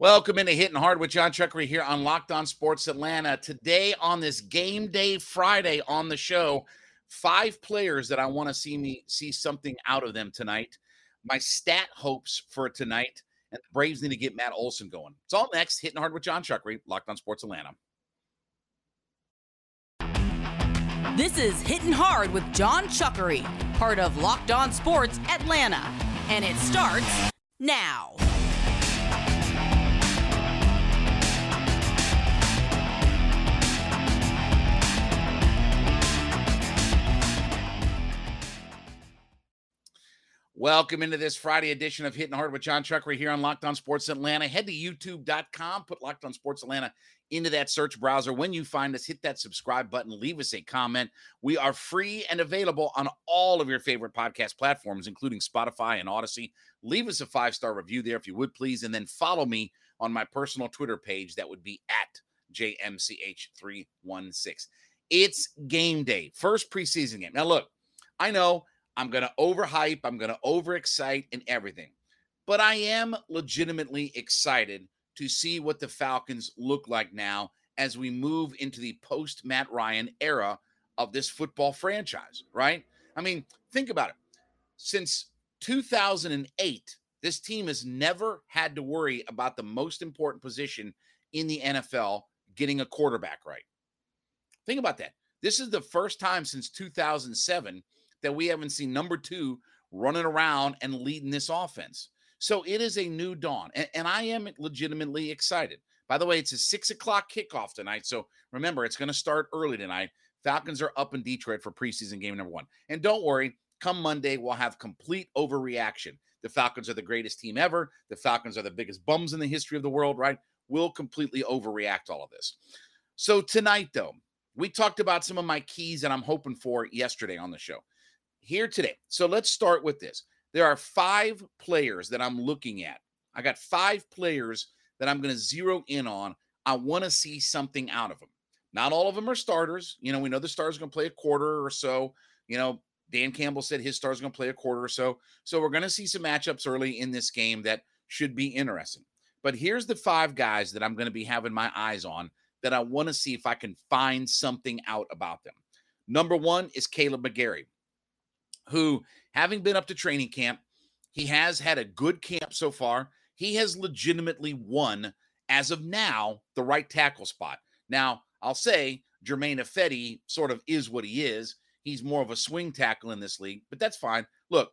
Welcome into Hitting Hard with Jon Chuckery here on Locked On Sports Atlanta. Today on this game day Friday on the show, five players that I want to see me see something out of them tonight. My stat hopes for tonight, and the Braves need to get Matt Olson going. It's all next. Hitting Hard with Jon Chuckery, Locked On Sports Atlanta. This is Hitting Hard with Jon Chuckery, part of Locked On Sports Atlanta, and it starts now. Welcome into this Friday edition of Hitting Hard with Jon Chuckery here on Locked On Sports Atlanta. Head to youtube.com, put Locked On Sports Atlanta into that search browser. When you find us, hit that subscribe button, leave us a comment. We are free and available on all of your favorite podcast platforms, including Spotify and Audacy. Leave us a five star review there if you would please, and then follow me on my personal Twitter page. That would be at JMCH316. It's game day, first preseason game. Now, look, I know I'm going to overhype, I'm going to overexcite and everything. But I am legitimately excited to see what the Falcons look like now as we move into the post Matt Ryan era of this football franchise, right? I mean, think about it. Since 2008, this team has never had to worry about the most important position in the NFL getting a quarterback right. Think about that. This is the first time since 2007 that we haven't seen number two running around and leading this offense. So it is a new dawn, and, and I am legitimately excited. By the way, it's a six o'clock kickoff tonight. So remember, it's going to start early tonight. Falcons are up in Detroit for preseason game number one. And don't worry, come Monday, we'll have complete overreaction. The Falcons are the greatest team ever. The Falcons are the biggest bums in the history of the world, right? We'll completely overreact all of this. So tonight, though, we talked about some of my keys that I'm hoping for yesterday on the show here today. So let's start with this. There are five players that I'm looking at. I got five players that I'm going to zero in on. I want to see something out of them. Not all of them are starters. You know, we know the star's are going to play a quarter or so. You know, Dan Campbell said his star's are going to play a quarter or so. So we're going to see some matchups early in this game that should be interesting. But here's the five guys that I'm going to be having my eyes on that I want to see if I can find something out about them. Number one is Caleb McGary who, having been up to training camp, he has had a good camp so far. He has legitimately won, as of now, the right tackle spot. Now, I'll say Germain Ifedi sort of is what he is. He's more of a swing tackle in this league, but that's fine. Look,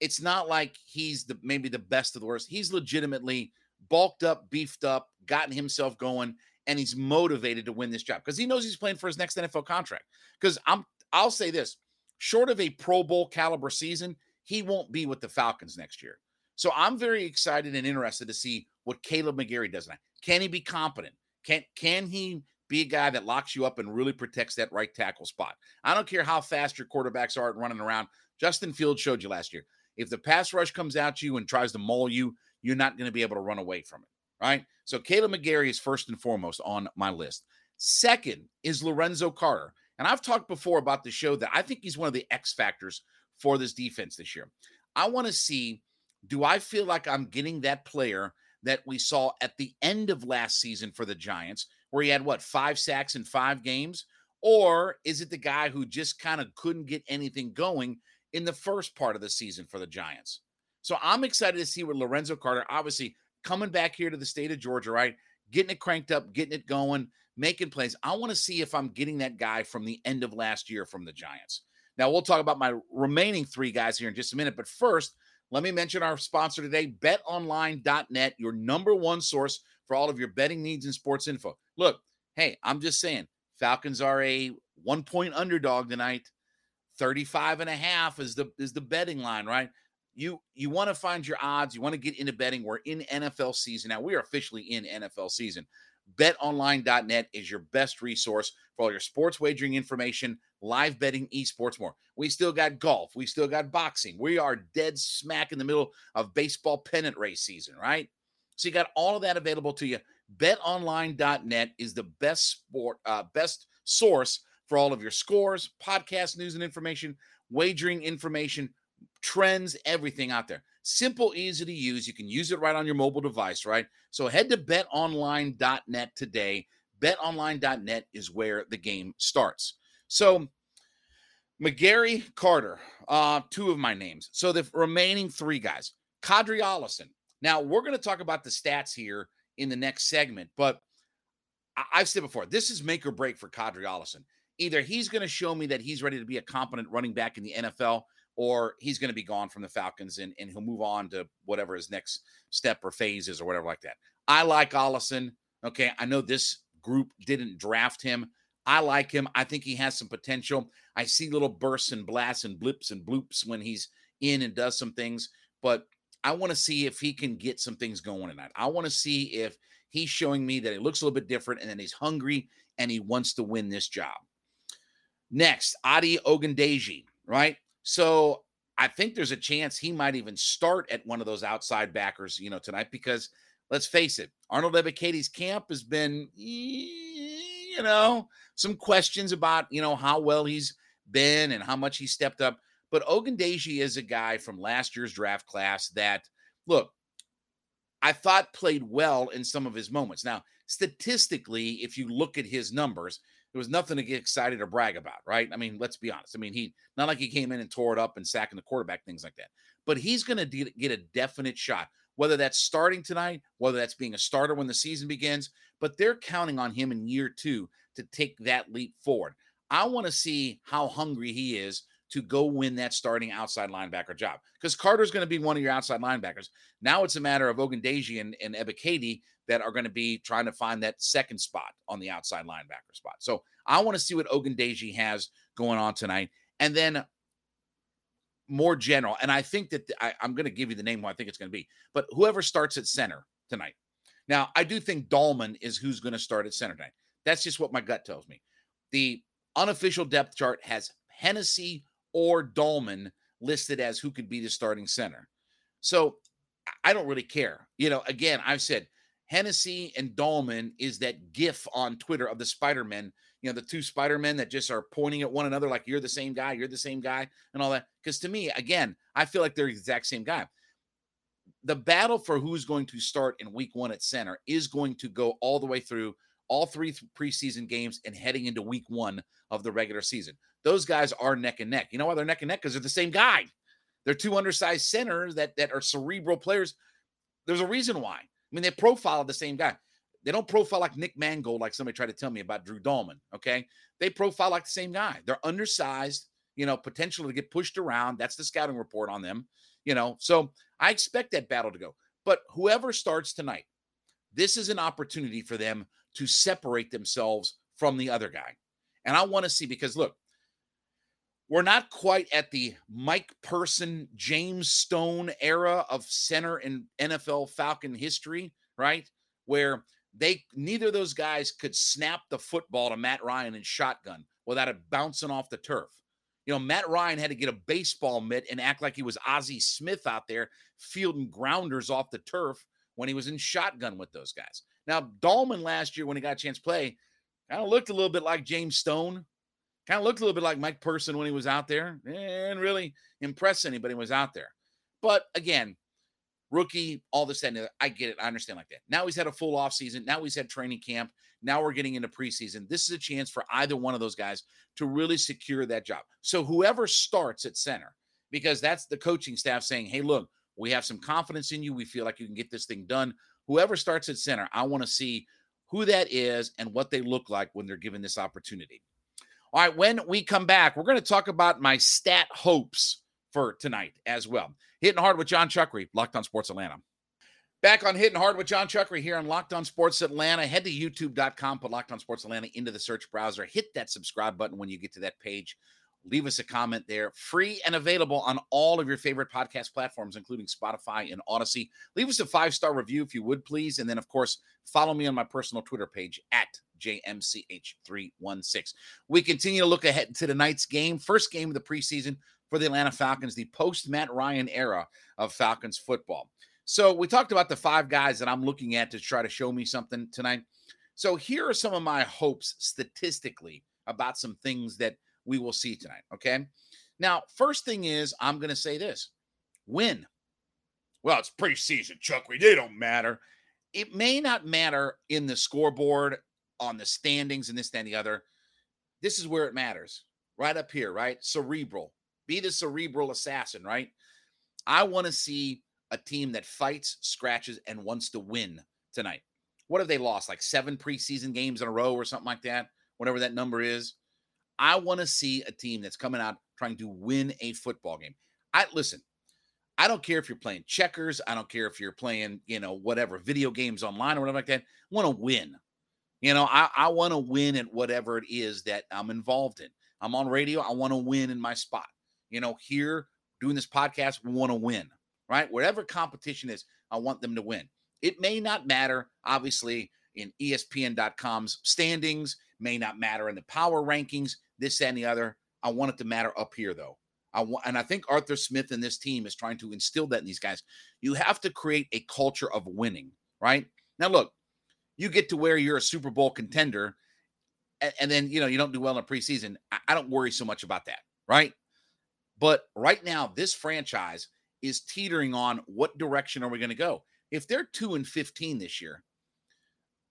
it's not like he's the maybe the best of the worst. He's legitimately bulked up, beefed up, gotten himself going, and he's motivated to win this job because he knows he's playing for his next NFL contract. Because I'm I'll say this short of a Pro Bowl caliber season, he won't be with the Falcons next year. So I'm very excited and interested to see what Caleb McGary does now. Can he be competent? Can can he be a guy that locks you up and really protects that right tackle spot? I don't care how fast your quarterbacks are at running around. Justin Fields showed you last year. If the pass rush comes at you and tries to maul you, you're not going to be able to run away from it. Right. So Caleb McGary is first and foremost on my list. Second is Lorenzo Carter. And I've talked before about the show that I think he's one of the X factors for this defense this year. I want to see do I feel like I'm getting that player that we saw at the end of last season for the Giants, where he had what, five sacks in five games? Or is it the guy who just kind of couldn't get anything going in the first part of the season for the Giants? So I'm excited to see what Lorenzo Carter, obviously coming back here to the state of Georgia, right? Getting it cranked up, getting it going making plays. I want to see if I'm getting that guy from the end of last year from the Giants. Now, we'll talk about my remaining three guys here in just a minute. But first, let me mention our sponsor today, betonline.net, your number one source for all of your betting needs and sports info. Look, hey, I'm just saying, Falcons are a one point underdog tonight. 35 and a half is the is the betting line, right? You you want to find your odds, you want to get into betting. We're in NFL season now. We are officially in NFL season. BetOnline.net is your best resource for all your sports wagering information, live betting, esports, more. We still got golf. We still got boxing. We are dead smack in the middle of baseball pennant race season, right? So you got all of that available to you. BetOnline.net is the best sport, uh, best source for all of your scores, podcast news and information, wagering information, trends, everything out there. Simple, easy to use. You can use it right on your mobile device, right? So head to betonline.net today. Betonline.net is where the game starts. So, McGary Carter, uh, two of my names. So the remaining three guys, Qadree Ollison. Now we're going to talk about the stats here in the next segment, but I- I've said before, this is make or break for Qadree Ollison. Either he's going to show me that he's ready to be a competent running back in the NFL, or he's going to be gone from the Falcons and, and he'll move on to whatever his next step or phase is or whatever like that. I like Ollison. Okay. I know this group didn't draft him. I like him. I think he has some potential. I see little bursts and blasts and blips and bloops when he's in and does some things, but I want to see if he can get some things going tonight. I want to see if he's showing me that he looks a little bit different and that he's hungry and he wants to win this job. Next, Ade Ogundeji, right? So I think there's a chance he might even start at one of those outside backers, you know, tonight because let's face it, Arnold Ebiketie's camp has been, you know, some questions about, you know, how well he's been and how much he stepped up. But Ogundeji is a guy from last year's draft class that, look, I thought played well in some of his moments. Now, statistically, if you look at his numbers, there was nothing to get excited or brag about, right? I mean, let's be honest. I mean, he not like he came in and tore it up and sacking the quarterback, things like that. But he's going to get a definite shot, whether that's starting tonight, whether that's being a starter when the season begins. But they're counting on him in year two to take that leap forward. I want to see how hungry he is to go win that starting outside linebacker job because Carter's going to be one of your outside linebackers. Now it's a matter of Ogundeji and, and that are going to be trying to find that second spot on the outside linebacker spot. So I want to see what Ogundeji has going on tonight. And then more general, and I think that I, I'm going to give you the name who I think it's going to be, but whoever starts at center tonight. Now, I do think Dalman is who's going to start at center tonight. That's just what my gut tells me. The unofficial depth chart has Hennessy or Dalman listed as who could be the starting center. So I don't really care. You know, again, I've said Hennessy and Dalman is that gif on Twitter of the Spider-Men, you know, the two Spider-Men that just are pointing at one another like you're the same guy, you're the same guy, and all that. Because to me, again, I feel like they're the exact same guy. The battle for who's going to start in week one at center is going to go all the way through all three preseason games and heading into week one of the regular season. Those guys are neck and neck. You know why they're neck and neck? Because they're the same guy. They're two undersized centers that that are cerebral players. There's a reason why. I mean, they profile the same guy. They don't profile like Nick Mangold, like somebody tried to tell me about Drew Dalman. Okay. They profile like the same guy. They're undersized, you know, potential to get pushed around. That's the scouting report on them, you know. So I expect that battle to go. But whoever starts tonight, this is an opportunity for them to separate themselves from the other guy. And I want to see because look, we're not quite at the Mike Person, James Stone era of center in NFL Falcon history, right? Where they neither of those guys could snap the football to Matt Ryan in shotgun without it bouncing off the turf. You know, Matt Ryan had to get a baseball mitt and act like he was Ozzie Smith out there fielding grounders off the turf when he was in shotgun with those guys. Now, Dalman last year, when he got a chance to play, kind of looked a little bit like James Stone, kind of looked a little bit like Mike Person when he was out there, and really impress anybody was out there. But again, rookie, all this and I get it. I understand like that. Now he's had a full off season. Now he's had training camp. Now we're getting into preseason. This is a chance for either one of those guys to really secure that job. So whoever starts at center, because that's the coaching staff saying, hey, look, we have some confidence in you. We feel like you can get this thing done. Whoever starts at center, I want to see who that is and what they look like when they're given this opportunity. All right, when we come back, we're going to talk about my stat hopes for tonight as well. Hitting hard with Jon Chuckery, Locked on Sports Atlanta. Back on Hitting Hard with Jon Chuckery here on Locked On Sports Atlanta. Head to youtube.com, put Locked On Sports Atlanta into the search browser. Hit that subscribe button when you get to that page. Leave us a comment there. Free and available on all of your favorite podcast platforms, including Spotify and Audacy. Leave us a five star review if you would, please. And then, of course, follow me on my personal Twitter page at JMCH316. We continue to look ahead to tonight's game, first game of the preseason for the Atlanta Falcons, the post Matt Ryan era of Falcons football. So we talked about the five guys that I'm looking at to try to show me something tonight. So here are some of my hopes statistically about some things that we will see tonight. Okay. Now, first thing is, I'm going to say this win. Well, it's preseason, Chuck. We they don't matter. It may not matter in the scoreboard, on the standings, and this, and the other. This is where it matters. Right up here, right? Cerebral. Be the cerebral assassin, right? I want to see a team that fights, scratches, and wants to win tonight. What have they lost? Like seven preseason games in a row or something like that, whatever that number is. I want to see a team that's coming out trying to win a football game. I listen, I don't care if you're playing checkers, I don't care if you're playing, you know, whatever, video games online or whatever like that. I want to win. You know, I, I want to win at whatever it is that I'm involved in. I'm on radio, I want to win in my spot. You know, here doing this podcast, we want to win right? Whatever competition is, I want them to win. It may not matter, obviously, in ESPN.com's standings, may not matter in the power rankings, this and the other. I want it to matter up here, though. I want, and I think Arthur Smith and this team is trying to instill that in these guys. You have to create a culture of winning, right? Now, look, you get to where you're a Super Bowl contender, and, and then you know you don't do well in preseason. I, I don't worry so much about that, right? But right now, this franchise is teetering on what direction are we going to go. If they're 2 and 15 this year,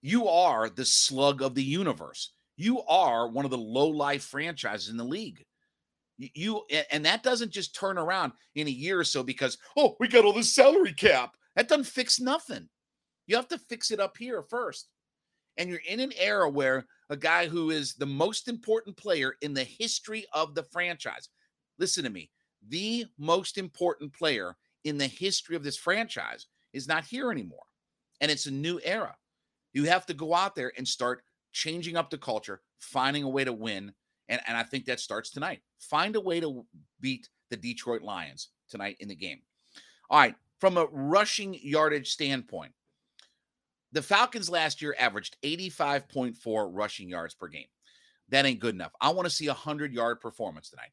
you are the slug of the universe. You are one of the low life franchises in the league. You and that doesn't just turn around in a year or so because oh we got all this salary cap. That doesn't fix nothing. You have to fix it up here first. And you're in an era where a guy who is the most important player in the history of the franchise. Listen to me the most important player in the history of this franchise is not here anymore. And it's a new era. You have to go out there and start changing up the culture, finding a way to win. And, and I think that starts tonight. Find a way to beat the Detroit Lions tonight in the game. All right. From a rushing yardage standpoint, the Falcons last year averaged 85.4 rushing yards per game. That ain't good enough. I want to see a 100 yard performance tonight.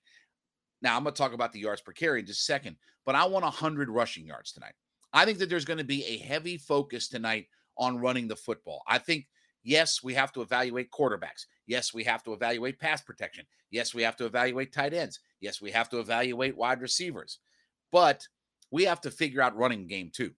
Now, I'm going to talk about the yards per carry in just a second, but I want 100 rushing yards tonight. I think that there's going to be a heavy focus tonight on running the football. I think, yes, we have to evaluate quarterbacks. Yes, we have to evaluate pass protection. Yes, we have to evaluate tight ends. Yes, we have to evaluate wide receivers. But we have to figure out running game too.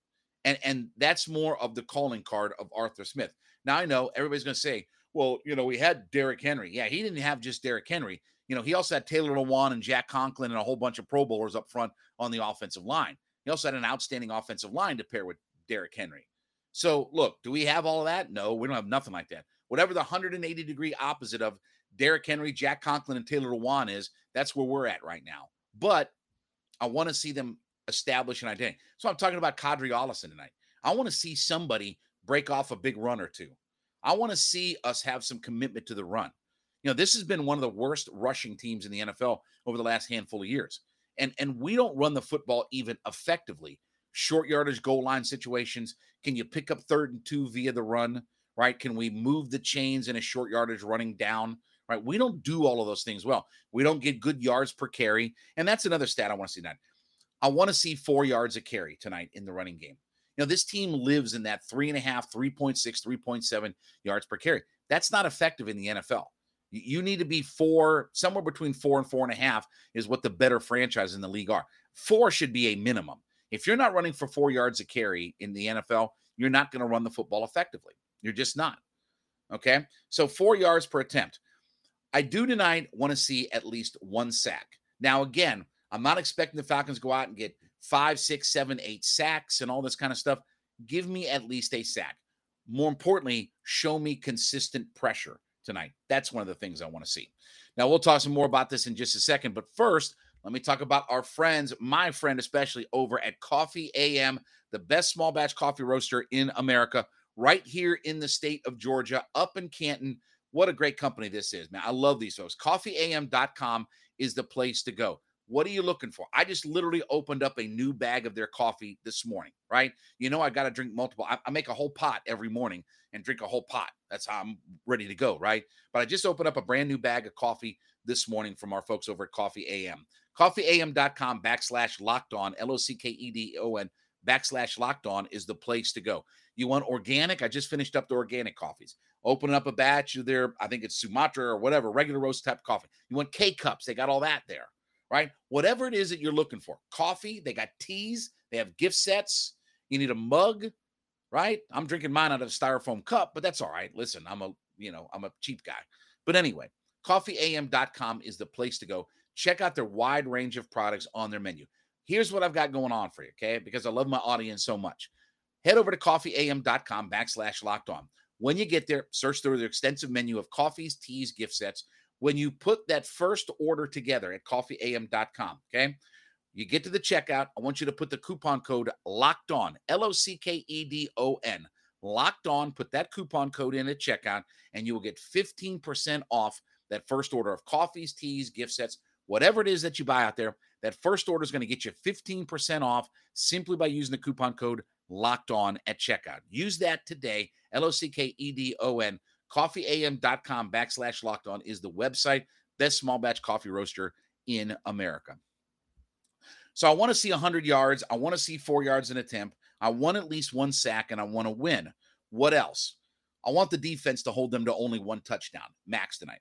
And and that's more of the calling card of Arthur Smith. Now I know everybody's going to say, well, you know, we had Derrick Henry. Yeah, he didn't have just Derrick Henry. You know, he also had Taylor Lewan and Jack Conklin and a whole bunch of Pro Bowlers up front on the offensive line. He also had an outstanding offensive line to pair with Derrick Henry. So, look, do we have all of that? No, we don't have nothing like that. Whatever the 180 degree opposite of Derrick Henry, Jack Conklin, and Taylor Lewan is, that's where we're at right now. But I want to see them establish an identity. So I'm talking about Qadree Ollison tonight. I want to see somebody break off a big run or two. I want to see us have some commitment to the run. You know, this has been one of the worst rushing teams in the NFL over the last handful of years. And and we don't run the football even effectively. Short yardage goal line situations. Can you pick up third and two via the run? Right? Can we move the chains in a short yardage running down? Right? We don't do all of those things well. We don't get good yards per carry. And that's another stat I want to see tonight. I want to see four yards a carry tonight in the running game. You know, this team lives in that three and a half, 3.6, 3.7 yards per carry. That's not effective in the NFL. You need to be four, somewhere between four and four and a half is what the better franchise in the league are. Four should be a minimum. If you're not running for four yards a carry in the NFL, you're not going to run the football effectively. You're just not. Okay. So four yards per attempt. I do tonight want to see at least one sack. Now, again, I'm not expecting the Falcons to go out and get five, six, seven, eight sacks and all this kind of stuff. Give me at least a sack. More importantly, show me consistent pressure tonight. That's one of the things I want to see. Now, we'll talk some more about this in just a second. But first, let me talk about our friends, my friend especially over at Coffee AM, the best small batch coffee roaster in America, right here in the state of Georgia, up in Canton. What a great company this is, man. I love these folks. CoffeeAM.com is the place to go. What are you looking for? I just literally opened up a new bag of their coffee this morning, right? You know, I got to drink multiple. I, I, make a whole pot every morning and drink a whole pot. That's how I'm ready to go, right? But I just opened up a brand new bag of coffee this morning from our folks over at Coffee AM. CoffeeAM.com backslash locked on, L O C K E D O N backslash locked on is the place to go. You want organic? I just finished up the organic coffees. Opening up a batch of their, I think it's Sumatra or whatever, regular roast type coffee. You want K cups? They got all that there right? Whatever it is that you're looking for. Coffee, they got teas, they have gift sets. You need a mug, right? I'm drinking mine out of a styrofoam cup, but that's all right. Listen, I'm a, you know, I'm a cheap guy. But anyway, coffeeam.com is the place to go. Check out their wide range of products on their menu. Here's what I've got going on for you, okay? Because I love my audience so much. Head over to coffeeam.com backslash locked on. When you get there, search through their extensive menu of coffees, teas, gift sets when you put that first order together at coffeeam.com, okay? You get to the checkout. I want you to put the coupon code locked on, L O C K E D O N, locked on. Put that coupon code in at checkout, and you will get 15% off that first order of coffees, teas, gift sets, whatever it is that you buy out there. That first order is going to get you 15% off simply by using the coupon code locked on at checkout. Use that today, L O C K E D O N coffeeam.com backslash locked on is the website best small batch coffee roaster in america so i want to see 100 yards i want to see four yards an attempt i want at least one sack and i want to win what else i want the defense to hold them to only one touchdown max tonight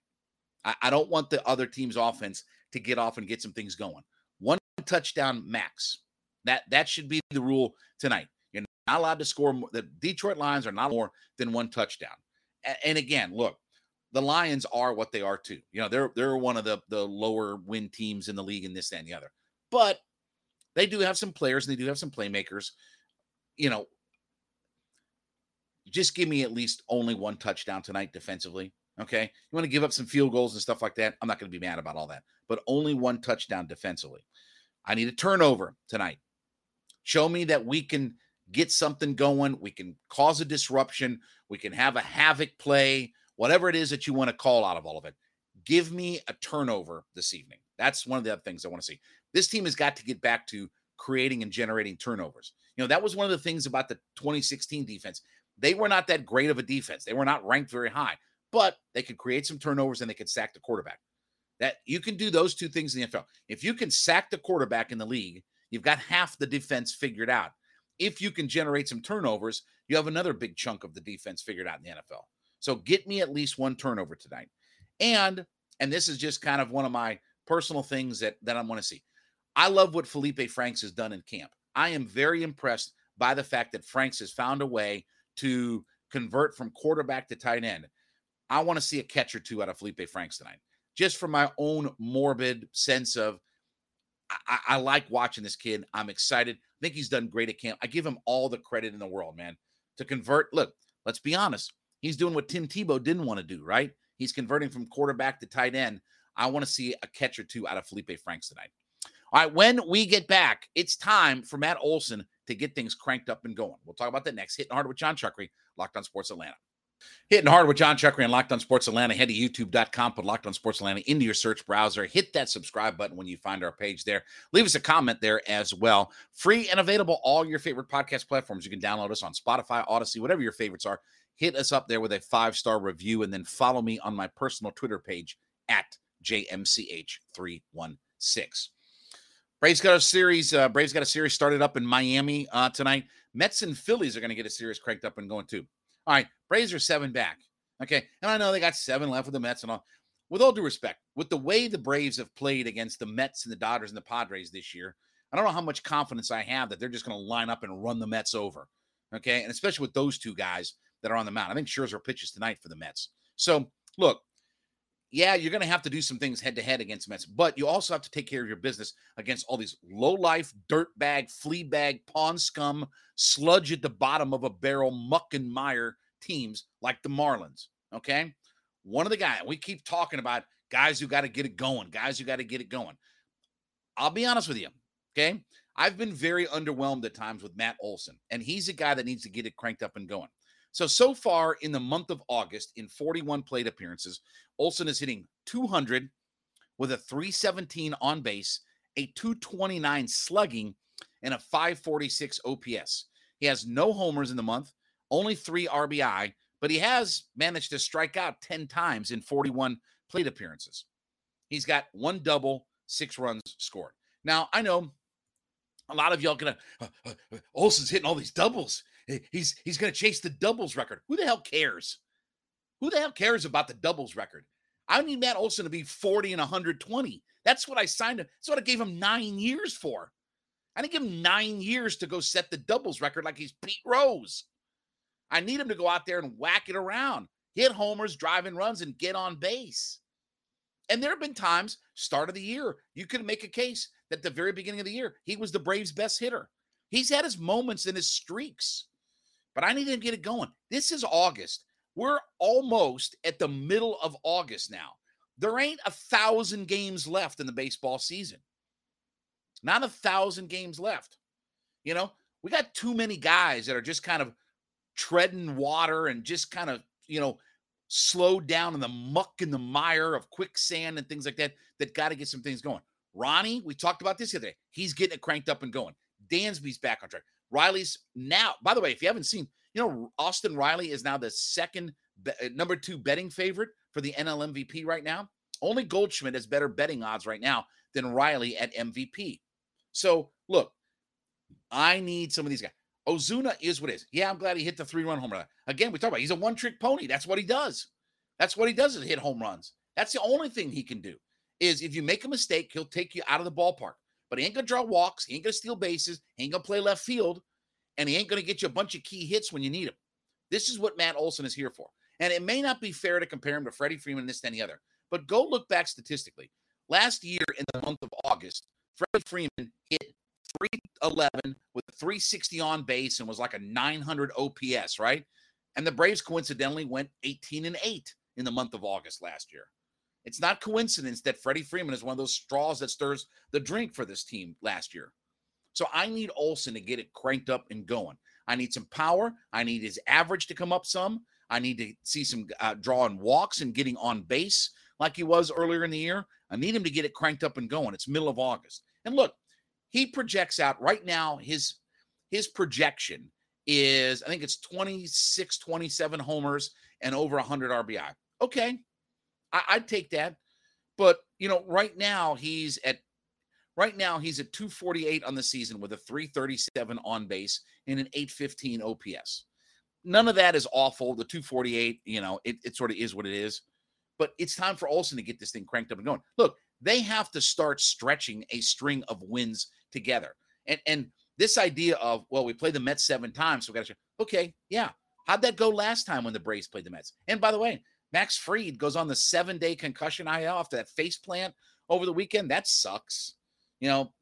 I, I don't want the other team's offense to get off and get some things going one touchdown max that that should be the rule tonight you're not allowed to score more, the detroit lions are not more than one touchdown and again, look, the Lions are what they are too. You know, they're they're one of the the lower win teams in the league in this and the other. But they do have some players and they do have some playmakers. You know, just give me at least only one touchdown tonight defensively. Okay. You want to give up some field goals and stuff like that. I'm not going to be mad about all that, but only one touchdown defensively. I need a turnover tonight. Show me that we can get something going. We can cause a disruption. We can have a havoc play, whatever it is that you want to call out of all of it. Give me a turnover this evening. That's one of the other things I want to see. This team has got to get back to creating and generating turnovers. You know, that was one of the things about the 2016 defense. They were not that great of a defense. They were not ranked very high, but they could create some turnovers and they could sack the quarterback. That you can do those two things in the NFL. If you can sack the quarterback in the league, you've got half the defense figured out if you can generate some turnovers, you have another big chunk of the defense figured out in the NFL. So get me at least one turnover tonight. And and this is just kind of one of my personal things that that I want to see. I love what Felipe Franks has done in camp. I am very impressed by the fact that Franks has found a way to convert from quarterback to tight end. I want to see a catch or two out of Felipe Franks tonight, just from my own morbid sense of I, I, like watching this kid. I'm excited. I think he's done great at camp. I give him all the credit in the world, man. To convert, look, let's be honest. He's doing what Tim Tebow didn't want to do, right? He's converting from quarterback to tight end. I want to see a catch or two out of Felipe Franks tonight. All right, when we get back, it's time for Matt Olson to get things cranked up and going. We'll talk about that next. Hitting hard with Jon Chuckery, Locked on Sports Atlanta. Hitting hard with Jon Chuckery and Locked on Sports Atlanta. Head to youtube.com, put Locked on Sports Atlanta into your search browser. Hit that subscribe button when you find our page there. Leave us a comment there as well. Free and available all your favorite podcast platforms. You can download us on Spotify, Audacy, whatever your favorites are. Hit us up there with a five star review and then follow me on my personal Twitter page at JMCH316. Braves got a series. Uh, Braves got a series started up in Miami uh, tonight. Mets and Phillies are going to get a series cranked up and going too. All right, Braves are seven back. Okay. And I know they got seven left with the Mets and all. With all due respect, with the way the Braves have played against the Mets and the Dodgers and the Padres this year, I don't know how much confidence I have that they're just going to line up and run the Mets over. Okay. And especially with those two guys that are on the mound. I think Scherzer pitches tonight for the Mets. So look, yeah, you're going to have to do some things head to head against Mets, but you also have to take care of your business against all these low life, dirt bag, flea bag, pawn scum, sludge at the bottom of a barrel, muck and mire teams like the Marlins. Okay. One of the guys, we keep talking about guys who got to get it going, guys who got to get it going. I'll be honest with you. Okay. I've been very underwhelmed at times with Matt Olson, and he's a guy that needs to get it cranked up and going. So, so far in the month of August, in 41 plate appearances, Olson is hitting 200 with a 317 on base, a 229 slugging, and a 546 OPS. He has no homers in the month, only three RBI, but he has managed to strike out 10 times in 41 plate appearances. He's got one double, six runs scored. Now, I know a lot of y'all gonna uh, uh, uh, Olson's hitting all these doubles. He's he's gonna chase the doubles record. Who the hell cares? Who the hell cares about the doubles record? I need Matt Olson to be 40 and 120. That's what I signed him. That's what I gave him nine years for. I didn't give him nine years to go set the doubles record like he's Pete Rose. I need him to go out there and whack it around, hit homers, driving runs, and get on base. And there have been times, start of the year, you could make a case that the very beginning of the year, he was the Braves' best hitter. He's had his moments and his streaks, but I need to get it going. This is August. We're almost at the middle of August now. There ain't a thousand games left in the baseball season. Not a thousand games left. You know, we got too many guys that are just kind of treading water and just kind of, you know, slowed down in the muck and the mire of quicksand and things like that, that got to get some things going. Ronnie, we talked about this the other day. He's getting it cranked up and going. Dansby's back on track. Riley's now, by the way, if you haven't seen, you know, Austin Riley is now the second uh, number two betting favorite for the NL MVP right now. Only Goldschmidt has better betting odds right now than Riley at MVP. So look, I need some of these guys. Ozuna is what is. Yeah, I'm glad he hit the three run home run. Again, we talk about he's a one trick pony. That's what he does. That's what he does is hit home runs. That's the only thing he can do. Is if you make a mistake, he'll take you out of the ballpark. But he ain't gonna draw walks. He ain't gonna steal bases. He ain't gonna play left field, and he ain't gonna get you a bunch of key hits when you need him. This is what Matt Olson is here for. And it may not be fair to compare him to Freddie Freeman, and this, and any other. But go look back statistically. Last year in the month of August, Freddie Freeman hit 311 with 360 on base and was like a 900 OPS, right? And the Braves coincidentally went 18 and 8 in the month of August last year. It's not coincidence that Freddie Freeman is one of those straws that stirs the drink for this team last year. So I need Olson to get it cranked up and going. I need some power. I need his average to come up some. I need to see some uh, drawing walks and getting on base like he was earlier in the year. I need him to get it cranked up and going. It's middle of August. And look, he projects out right now his his projection is I think it's 26 27 homers and over 100 RBI. Okay. I, I'd take that. But, you know, right now he's at right now he's at 248 on the season with a 337 on base and an 815 OPS. None of that is awful. The 248, you know, it, it sort of is what it is. But it's time for Olson to get this thing cranked up and going. Look, they have to start stretching a string of wins together. And and this idea of well, we played the Mets seven times, so we got to okay, yeah. How'd that go last time when the Braves played the Mets? And by the way, Max Fried goes on the seven day concussion IL after that face plant over the weekend. That sucks. You know,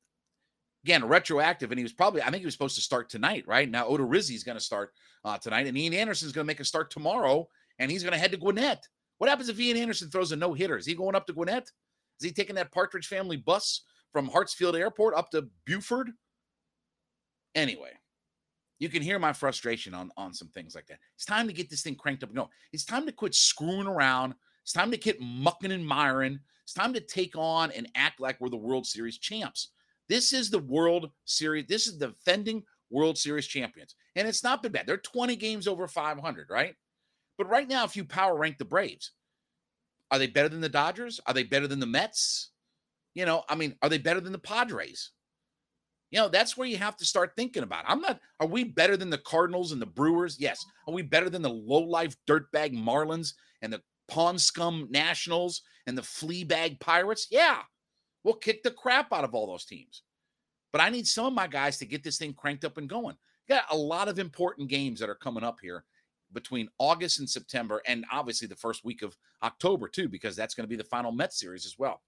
again, retroactive, and he was probably, I think he was supposed to start tonight, right? Now, Odorizzi is going to start uh, tonight, and Ian Anderson is going to make a start tomorrow, and he's going to head to Gwinnett. What happens if Ian Anderson throws a no hitter? Is he going up to Gwinnett? Is he taking that Partridge family bus from Hartsfield Airport up to Buford? Anyway, you can hear my frustration on, on some things like that. It's time to get this thing cranked up going. It's time to quit screwing around. It's time to quit mucking and miring. It's time to take on and act like we're the World Series champs. This is the World Series. This is defending World Series champions. And it's not been bad. They're 20 games over 500, right? But right now, if you power rank the Braves, are they better than the Dodgers? Are they better than the Mets? You know, I mean, are they better than the Padres? You know, that's where you have to start thinking about. I'm not, are we better than the Cardinals and the Brewers? Yes. Are we better than the low life dirtbag Marlins and the Pawn Scum Nationals and the Fleabag Pirates? Yeah. We'll kick the crap out of all those teams. But I need some of my guys to get this thing cranked up and going. Got a lot of important games that are coming up here between August and September, and obviously the first week of October, too, because that's going to be the final Mets series as well.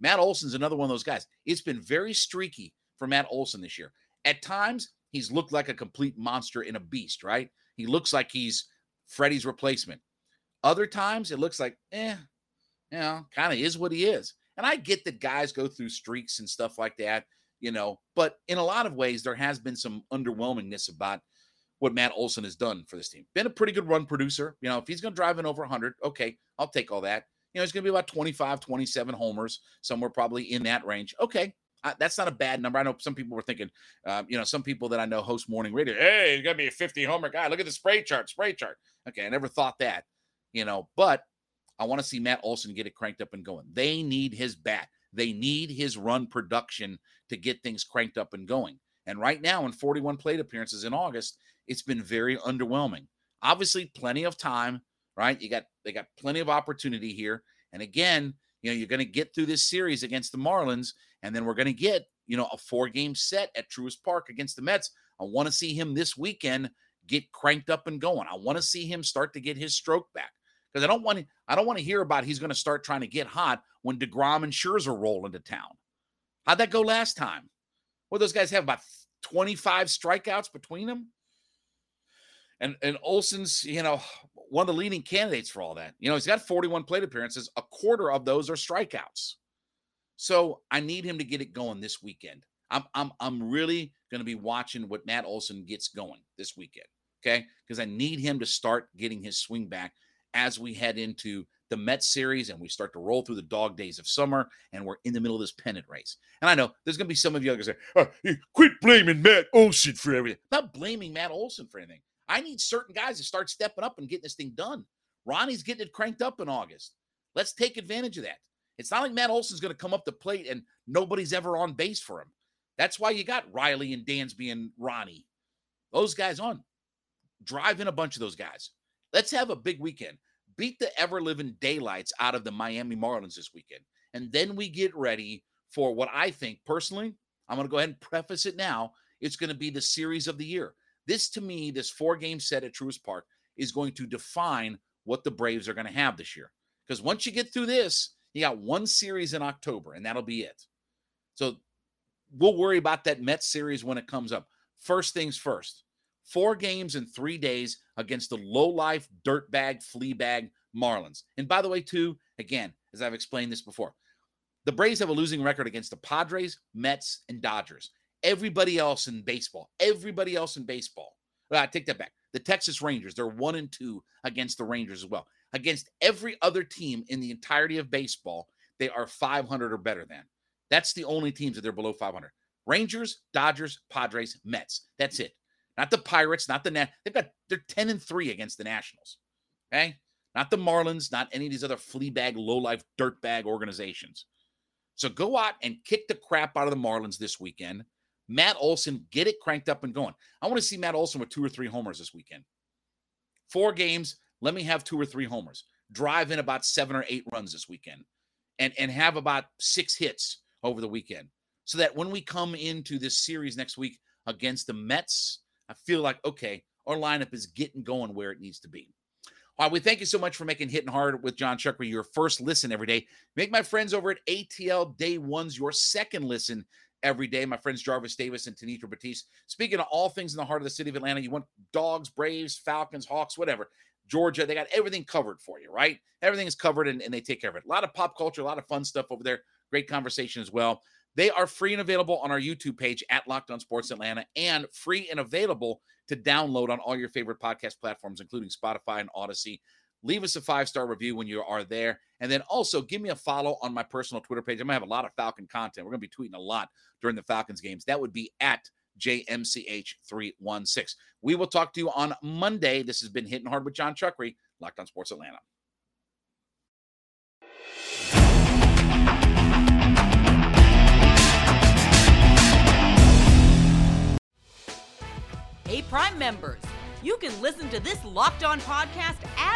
Matt Olson's another one of those guys. It's been very streaky for Matt Olson this year. At times, he's looked like a complete monster in a beast, right? He looks like he's Freddie's replacement. Other times, it looks like, eh, you know, kind of is what he is. And I get that guys go through streaks and stuff like that, you know, but in a lot of ways, there has been some underwhelmingness about what Matt Olson has done for this team. Been a pretty good run producer. You know, if he's going to drive in over 100, okay, I'll take all that. You know, it's going to be about 25, 27 homers, somewhere probably in that range. Okay, That's not a bad number. I know some people were thinking, uh, you know, some people that I know host morning radio, hey, he's going to be a 50 homer guy. Look at the spray chart, spray chart. Okay, I never thought that, you know, but I want to see Matt Olson get it cranked up and going. They need his bat. They need his run production to get things cranked up and going. And right now, in 41 plate appearances in August, it's been very underwhelming. Obviously, plenty of time, right? You got they got plenty of opportunity here. And again, you know, you're going to get through this series against the Marlins, and then we're going to get, you know, a four-game set at Truist Park against the Mets. I want to see him this weekend get cranked up and going. I want to see him start to get his stroke back because I don't want. I don't want to hear about he's going to start trying to get hot when Degrom and Scherzer roll into town. How'd that go last time? Well, those guys have about 25 strikeouts between them and and Olson's, you know, one of the leading candidates for all that. You know, he's got 41 plate appearances. A quarter of those are strikeouts. So I need him to get it going this weekend. I'm I'm I'm really going to be watching what Matt Olson gets going this weekend. Okay, because I need him to start getting his swing back as we head into the Mets series and we start to roll through the dog days of summer and we're in the middle of this pennant race. And I know there's going to be some of you guys say, oh, quit blaming Matt Olson for everything. Not blaming Matt Olson for anything. I need certain guys to start stepping up and getting this thing done. Ronnie's getting it cranked up in August. Let's take advantage of that. It's not like Matt Olson's going to come up the plate and nobody's ever on base for him. That's why you got Riley and Dansby and Ronnie. Those guys on. Drive in a bunch of those guys. Let's have a big weekend. Beat the ever living daylights out of the Miami Marlins this weekend. And then we get ready for what I think personally, I'm going to go ahead and preface it now. It's going to be the series of the year. This, to me, this four game set at Truist Park is going to define what the Braves are going to have this year. Because once you get through this, you got one series in October, and that'll be it. So we'll worry about that Mets series when it comes up. First things first four games in three days against the low life, dirtbag, fleabag Marlins. And by the way, too, again, as I've explained this before, the Braves have a losing record against the Padres, Mets, and Dodgers everybody else in baseball. Everybody else in baseball. Well, I take that back. The Texas Rangers, they're one and two against the Rangers as well. Against every other team in the entirety of baseball, they are 500 or better than. That's the only teams that they're below 500. Rangers, Dodgers, Padres, Mets. That's it. Not the Pirates, not the Nat. They've got they're 10 and 3 against the Nationals. Okay? Not the Marlins, not any of these other fleabag, low-life, dirtbag organizations. So go out and kick the crap out of the Marlins this weekend. Matt Olson, get it cranked up and going. I want to see Matt Olson with two or three homers this weekend. Four games, let me have two or three homers. Drive in about seven or eight runs this weekend and, and have about six hits over the weekend. So that when we come into this series next week against the Mets, I feel like, okay, our lineup is getting going where it needs to be. All right, we thank you so much for making Hitting Hard with Jon Chuckery your first listen every day. Make my friends over at ATL Day Ones your second listen every day. My friends Jarvis Davis and Tanitra Batiste. Speaking of all things in the heart of the city of Atlanta, you want dogs, Braves, Falcons, Hawks, whatever. Georgia, they got everything covered for you, right? Everything is covered and, and they take care of it. A lot of pop culture, a lot of fun stuff over there. Great conversation as well. They are free and available on our YouTube page at Locked On Sports Atlanta and free and available to download on all your favorite podcast platforms, including Spotify and Audacy. Leave us a five star review when you are there. And then also give me a follow on my personal Twitter page. I'm going to have a lot of Falcon content. We're going to be tweeting a lot during the Falcons games. That would be at JMCH316. We will talk to you on Monday. This has been Hitting Hard with Jon Chuckery, Locked on Sports Atlanta. Hey, Prime members you can listen to this Locked On podcast ad